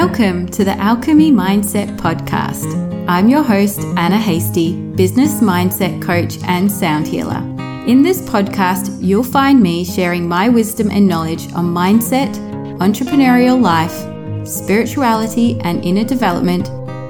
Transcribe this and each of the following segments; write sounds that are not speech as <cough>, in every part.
Welcome to the Alchemy Mindset Podcast. I'm your host, Anna Hastie, business mindset coach and sound healer. In this podcast, you'll find me sharing my wisdom and knowledge on mindset, entrepreneurial life, spirituality and inner development,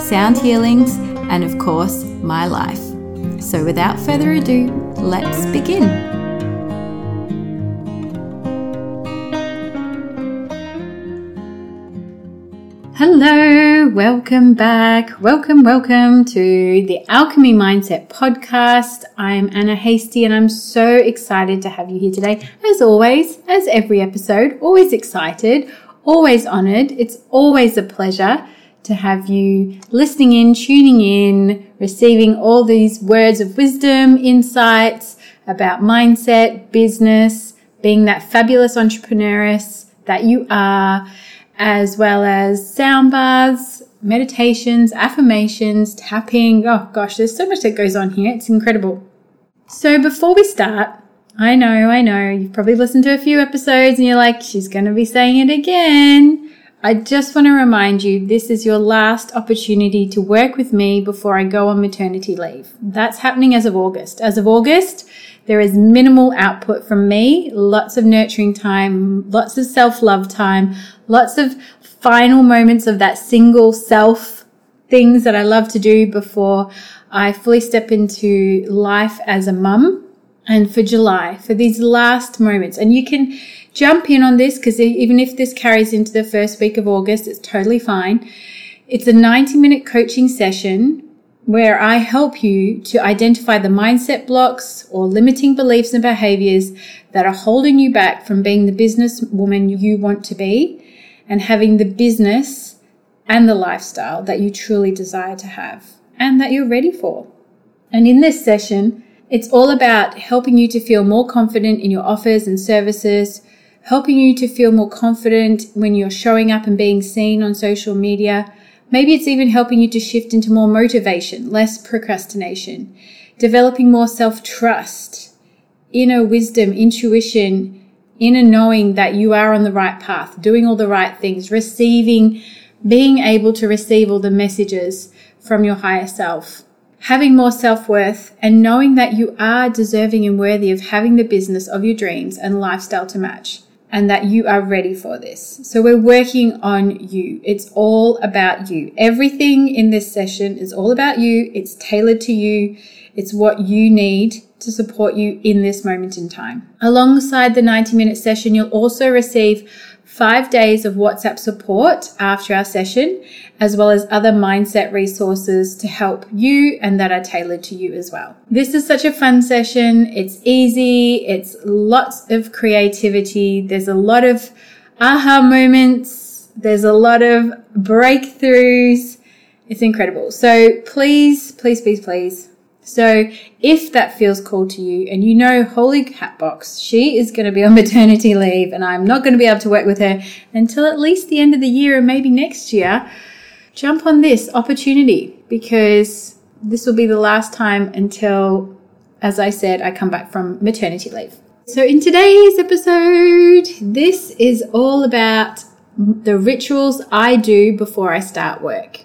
sound healings, and of course, my life. So without further ado, let's begin. Hello, welcome back. Welcome, welcome to the Alchemy Mindset podcast. I'm Anna Hastie and I'm so excited to have you here today. As always, as every episode, always excited, always honored. It's always a pleasure to have you listening in, tuning in, receiving all these words of wisdom, insights about mindset, business, being that fabulous entrepreneuress that you are as well as sound baths, meditations, affirmations, tapping. Oh gosh, there's so much that goes on here. It's incredible. So before we start, I know, I know, you've probably listened to a few episodes and you're like, she's going to be saying it again. I just want to remind you this is your last opportunity to work with me before I go on maternity leave. That's happening as of August. As of August, there is minimal output from me, lots of nurturing time, lots of self love time, lots of final moments of that single self things that I love to do before I fully step into life as a mum. And for July, for these last moments, and you can jump in on this because even if this carries into the first week of August, it's totally fine. It's a 90 minute coaching session where I help you to identify the mindset blocks or limiting beliefs and behaviors that are holding you back from being the business woman you want to be and having the business and the lifestyle that you truly desire to have and that you're ready for. And in this session, it's all about helping you to feel more confident in your offers and services, helping you to feel more confident when you're showing up and being seen on social media. Maybe it's even helping you to shift into more motivation, less procrastination, developing more self trust, inner wisdom, intuition, inner knowing that you are on the right path, doing all the right things, receiving, being able to receive all the messages from your higher self, having more self worth, and knowing that you are deserving and worthy of having the business of your dreams and lifestyle to match. And that you are ready for this. So we're working on you. It's all about you. Everything in this session is all about you. It's tailored to you. It's what you need to support you in this moment in time. Alongside the 90 minute session, you'll also receive five days of WhatsApp support after our session, as well as other mindset resources to help you and that are tailored to you as well. This is such a fun session. It's easy. It's lots of creativity. There's a lot of aha moments. There's a lot of breakthroughs. It's incredible. So please, please, please, please so if that feels cool to you and you know, holy catbox, she is going to be on maternity leave and I'm not going to be able to work with her until at least the end of the year and maybe next year, jump on this opportunity because this will be the last time until, as I said, I come back from maternity leave. So in today's episode, this is all about the rituals I do before I start work.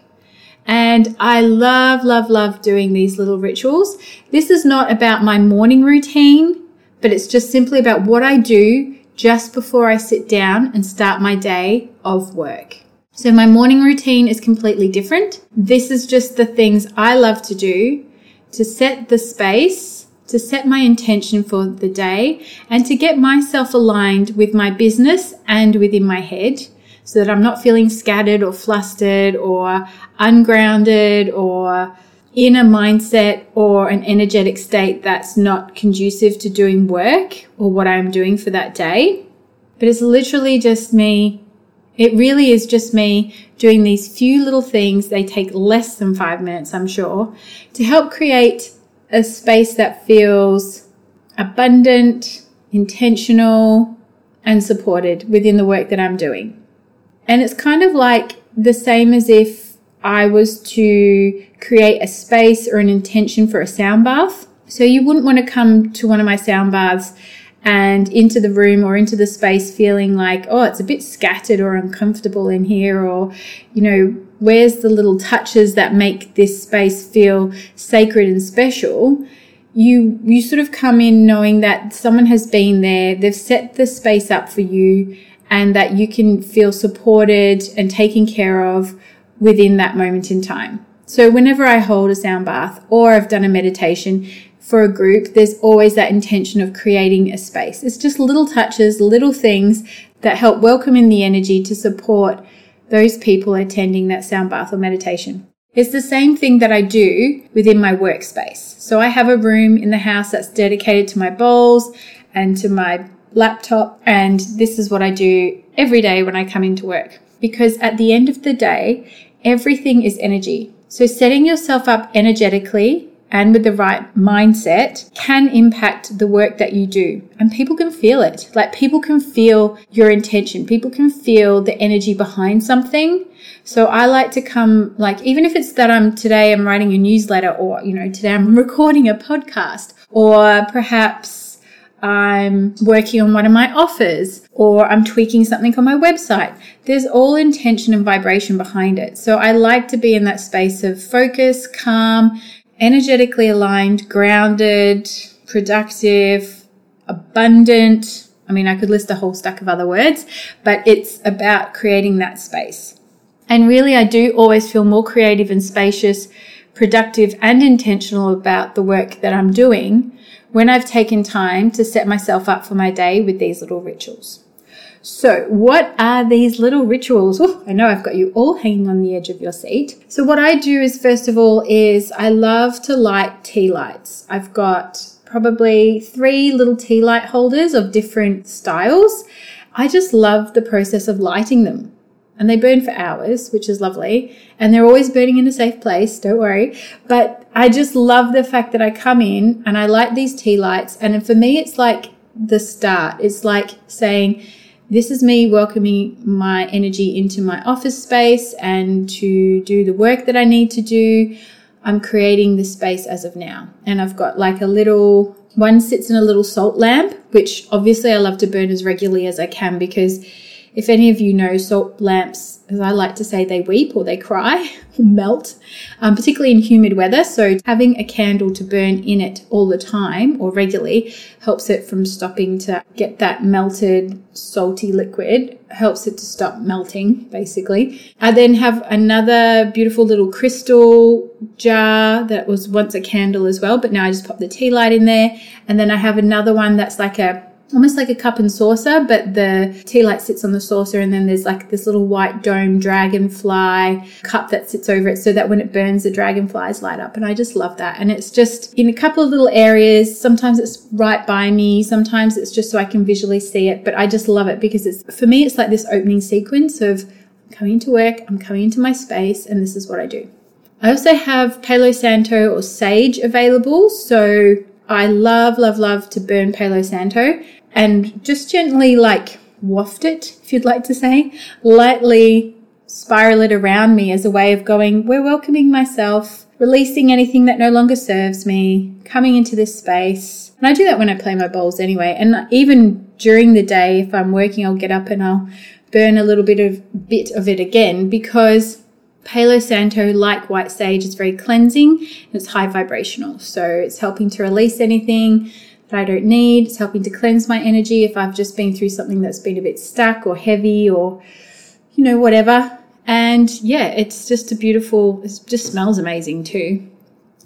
And I love, love, love doing these little rituals. This is not about my morning routine, but it's just simply about what I do just before I sit down and start my day of work. So my morning routine is completely different. This is just the things I love to do to set the space, to set my intention for the day and to get myself aligned with my business and within my head so that I'm not feeling scattered or flustered or ungrounded or in a mindset or an energetic state that's not conducive to doing work or what I'm doing for that day. But it's literally just me. It really is just me doing these few little things. They take less than five minutes, I'm sure, to help create a space that feels abundant, intentional, and supported within the work that I'm doing. And it's kind of like the same as if I was to create a space or an intention for a sound bath. So you wouldn't want to come to one of my sound baths and into the room or into the space feeling like, oh, it's a bit scattered or uncomfortable in here, or, you know, where's the little touches that make this space feel sacred and special? You, you sort of come in knowing that someone has been there, they've set the space up for you, and that you can feel supported and taken care of within that moment in time. So whenever I hold a sound bath or I've done a meditation, for a group, there's always that intention of creating a space. It's just little touches, little things that help welcome in the energy to support those people attending that sound bath or meditation. It's the same thing that I do within my workspace. So I have a room in the house that's dedicated to my bowls and to my laptop. And this is what I do every day when I come into work. Because at the end of the day, everything is energy. So setting yourself up energetically and with the right mindset can impact the work that you do. And people can feel it. Like people can feel your intention. People can feel the energy behind something. So I like to come, like, even if it's that I'm today I'm writing a newsletter or, you know, today I'm <laughs> recording a podcast or perhaps I'm working on one of my offers or I'm tweaking something on my website. There's all intention and vibration behind it. So I like to be in that space of focus, calm, energetically aligned, grounded, productive, abundant. I mean, I could list a whole stack of other words, but it's about creating that space. And really, I do always feel more creative and spacious, productive and intentional about the work that I'm doing when I've taken time to set myself up for my day with these little rituals. So, what are these little rituals? Oh, I know I've got you all hanging on the edge of your seat. So, what I do is first of all is I love to light tea lights. I've got probably three little tea light holders of different styles. I just love the process of lighting them. And they burn for hours, which is lovely. And they're always burning in a safe place, don't worry. But I just love the fact that I come in and I light these tea lights. And for me, it's like the start. It's like saying, this is me welcoming my energy into my office space and to do the work that I need to do. I'm creating the space as of now. And I've got like a little, one sits in a little salt lamp, which obviously I love to burn as regularly as I can because if any of you know salt lamps, as I like to say, they weep or they cry <laughs> or melt, um, particularly in humid weather. So having a candle to burn in it all the time or regularly helps it from stopping to get that melted salty liquid, helps it to stop melting basically. I then have another beautiful little crystal jar that was once a candle as well, but now I just pop the tea light in there. And then I have another one that's like a almost like a cup and saucer, but the tea light sits on the saucer and then there's like this little white dome dragonfly cup that sits over it so that when it burns, the dragonflies light up. And I just love that. And it's just in a couple of little areas. Sometimes it's right by me. Sometimes it's just so I can visually see it. But I just love it because it's, for me, it's like this opening sequence of coming to work, I'm coming into my space, and this is what I do. I also have Palo Santo or Sage available. So I love, love, love to burn Palo Santo and just gently like waft it, if you'd like to say, lightly spiral it around me as a way of going, we're welcoming myself, releasing anything that no longer serves me, coming into this space. And I do that when I play my bowls anyway. And even during the day, if I'm working, I'll get up and I'll burn a little bit of bit of it again because Palo Santo, like white sage, is very cleansing and it's high vibrational. So it's helping to release anything that I don't need. It's helping to cleanse my energy if I've just been through something that's been a bit stuck or heavy or, you know, whatever. And yeah, it's just a beautiful, it just smells amazing too.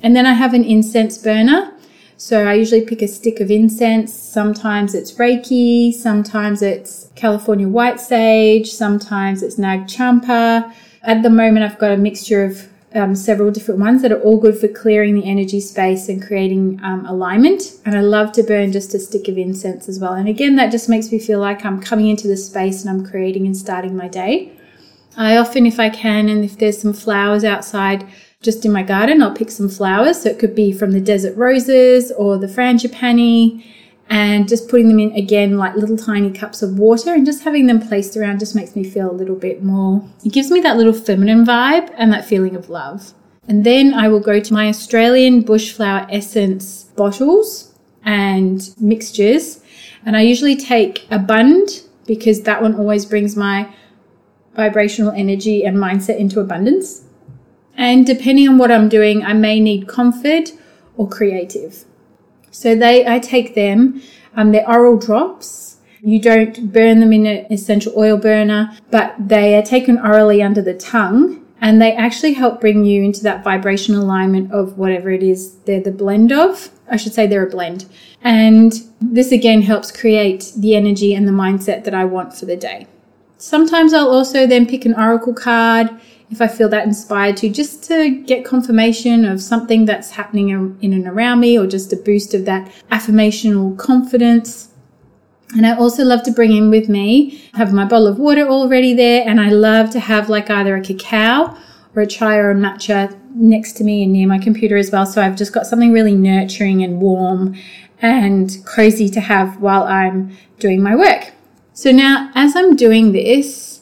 And then I have an incense burner. So I usually pick a stick of incense. Sometimes it's Reiki, sometimes it's California white sage, sometimes it's Nag Champa. At the moment, I've got a mixture of um, several different ones that are all good for clearing the energy space and creating um, alignment. And I love to burn just a stick of incense as well. And again, that just makes me feel like I'm coming into the space and I'm creating and starting my day. I often, if I can, and if there's some flowers outside just in my garden, I'll pick some flowers. So it could be from the desert roses or the frangipani and just putting them in again like little tiny cups of water and just having them placed around just makes me feel a little bit more it gives me that little feminine vibe and that feeling of love and then I will go to my Australian bushflower essence bottles and mixtures And I usually take Abund because that one always brings my vibrational energy and mindset into abundance. And depending on what I'm doing, I may need comfort or creative. So they, I take them. Um, they're oral drops. You don't burn them in an essential oil burner, but they are taken orally under the tongue and they actually help bring you into that vibrational alignment of whatever it is they're the blend of. I should say they're a blend. And this again helps create the energy and the mindset that I want for the day. Sometimes I'll also then pick an oracle card if I feel that inspired to, just to get confirmation of something that's happening in and around me, or just a boost of that affirmational confidence. And I also love to bring in with me, have my bottle of water already there, and I love to have like either a cacao or a chai or a matcha next to me and near my computer as well. So I've just got something really nurturing and warm and cozy to have while I'm doing my work. So now, as I'm doing this,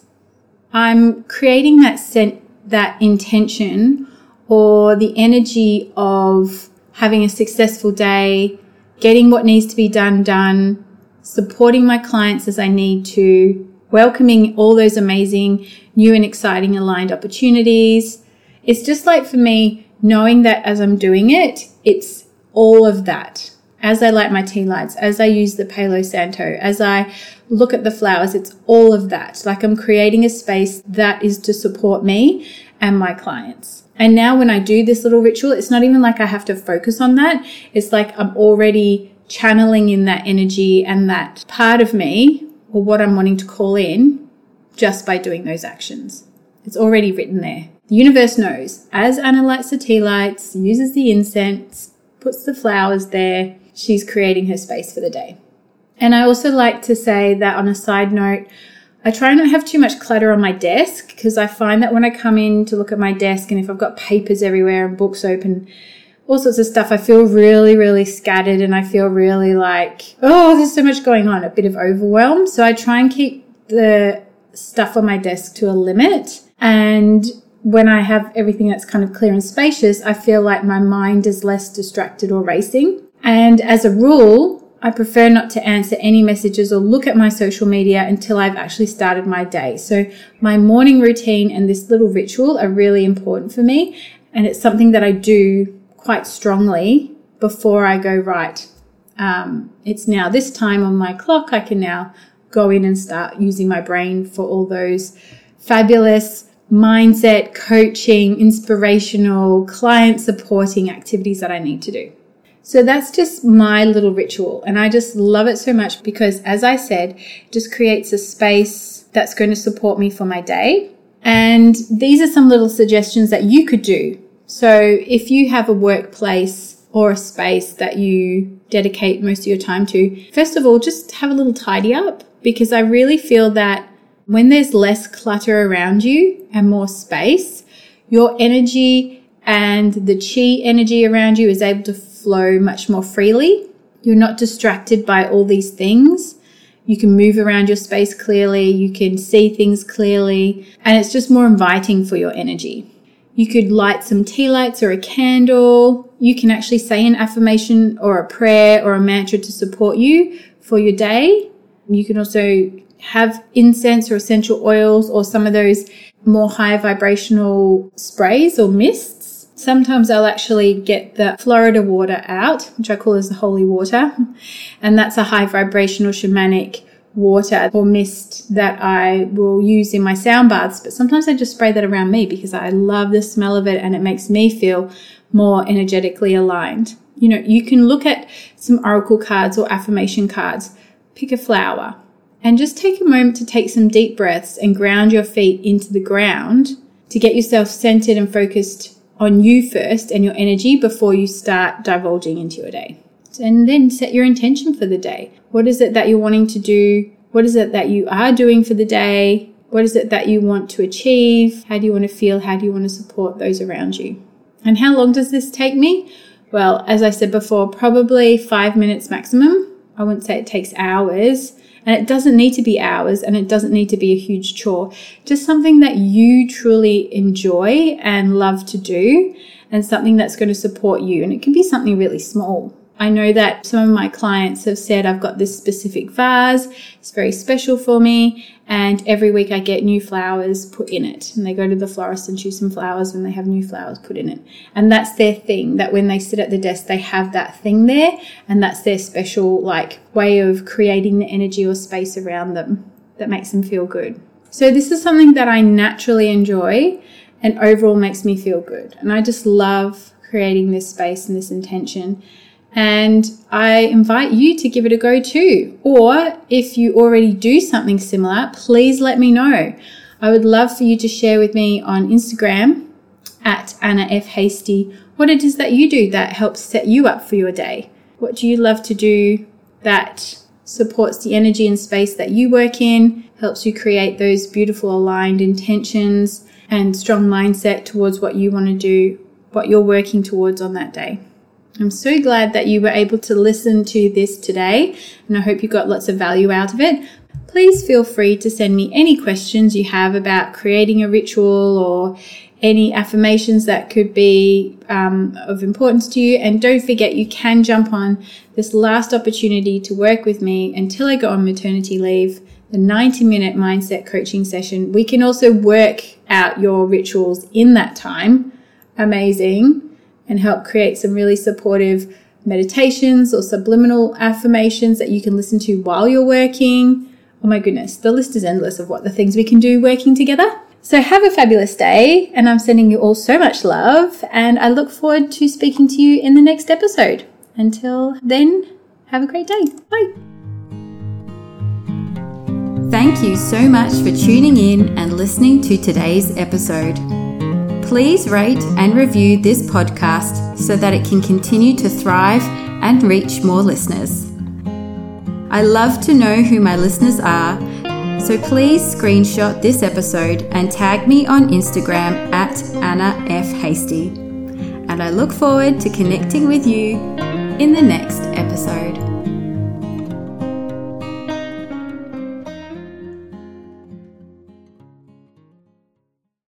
I'm creating that scent, that intention or the energy of having a successful day, getting what needs to be done done, supporting my clients as I need to, welcoming all those amazing new and exciting aligned opportunities. It's just like for me, knowing that as I'm doing it, it's all of that as I light my tea lights, as I use the Palo Santo, as I look at the flowers, it's all of that. Like I'm creating a space that is to support me and my clients. And now when I do this little ritual, it's not even like I have to focus on that. It's like I'm already channeling in that energy and that part of me or what I'm wanting to call in just by doing those actions. It's already written there. The universe knows as Anna lights the tea lights, uses the incense, puts the flowers there, she's creating her space for the day. And I also like to say that on a side note, I try not have too much clutter on my desk because I find that when I come in to look at my desk and if I've got papers everywhere and books open, all sorts of stuff, I feel really, really scattered and I feel really like, oh, there's so much going on, a bit of overwhelm. So I try and keep the stuff on my desk to a limit. And when I have everything that's kind of clear and spacious, I feel like my mind is less distracted or racing. And as a rule, I prefer not to answer any messages or look at my social media until I've actually started my day. So my morning routine and this little ritual are really important for me. And it's something that I do quite strongly before I go right. Um, it's now this time on my clock. I can now go in and start using my brain for all those fabulous mindset, coaching, inspirational, client supporting activities that I need to do. So that's just my little ritual. And I just love it so much because, as I said, it just creates a space that's going to support me for my day. And these are some little suggestions that you could do. So if you have a workplace or a space that you dedicate most of your time to, first of all, just have a little tidy up because I really feel that when there's less clutter around you and more space, your energy and the chi energy around you is able to flow much more freely. You're not distracted by all these things. You can move around your space clearly. You can see things clearly and it's just more inviting for your energy. You could light some tea lights or a candle. You can actually say an affirmation or a prayer or a mantra to support you for your day. You can also have incense or essential oils or some of those more high vibrational sprays or mists Sometimes I'll actually get the Florida water out, which I call as the holy water. And that's a high vibrational shamanic water or mist that I will use in my sound baths. But sometimes I just spray that around me because I love the smell of it and it makes me feel more energetically aligned. You know, you can look at some oracle cards or affirmation cards, pick a flower and just take a moment to take some deep breaths and ground your feet into the ground to get yourself centered and focused on you first and your energy before you start divulging into your day. And then set your intention for the day. What is it that you're wanting to do? What is it that you are doing for the day? What is it that you want to achieve? How do you want to feel? How do you want to support those around you? And how long does this take me? Well, as I said before, probably five minutes maximum. I wouldn't say it takes hours. And it doesn't need to be hours and it doesn't need to be a huge chore. Just something that you truly enjoy and love to do and something that's going to support you. And it can be something really small. I know that some of my clients have said I've got this specific vase, it's very special for me, and every week I get new flowers put in it. And they go to the florist and choose some flowers when they have new flowers put in it. And that's their thing, that when they sit at the desk, they have that thing there, and that's their special, like, way of creating the energy or space around them that makes them feel good. So, this is something that I naturally enjoy and overall makes me feel good. And I just love creating this space and this intention. And I invite you to give it a go too. Or if you already do something similar, please let me know. I would love for you to share with me on Instagram at Anna F. Hastie what it is that you do that helps set you up for your day. What do you love to do that supports the energy and space that you work in, helps you create those beautiful aligned intentions and strong mindset towards what you want to do, what you're working towards on that day. I'm so glad that you were able to listen to this today, and I hope you got lots of value out of it. Please feel free to send me any questions you have about creating a ritual or any affirmations that could be um, of importance to you. And don't forget, you can jump on this last opportunity to work with me until I go on maternity leave, the 90 minute mindset coaching session. We can also work out your rituals in that time. Amazing and help create some really supportive meditations or subliminal affirmations that you can listen to while you're working. Oh my goodness, the list is endless of what the things we can do working together. So have a fabulous day, and I'm sending you all so much love, and I look forward to speaking to you in the next episode. Until then, have a great day. Bye. Thank you so much for tuning in and listening to today's episode. Please rate and review this podcast so that it can continue to thrive and reach more listeners. I love to know who my listeners are, so please screenshot this episode and tag me on Instagram at Anna F. Hastie. And I look forward to connecting with you in the next episode.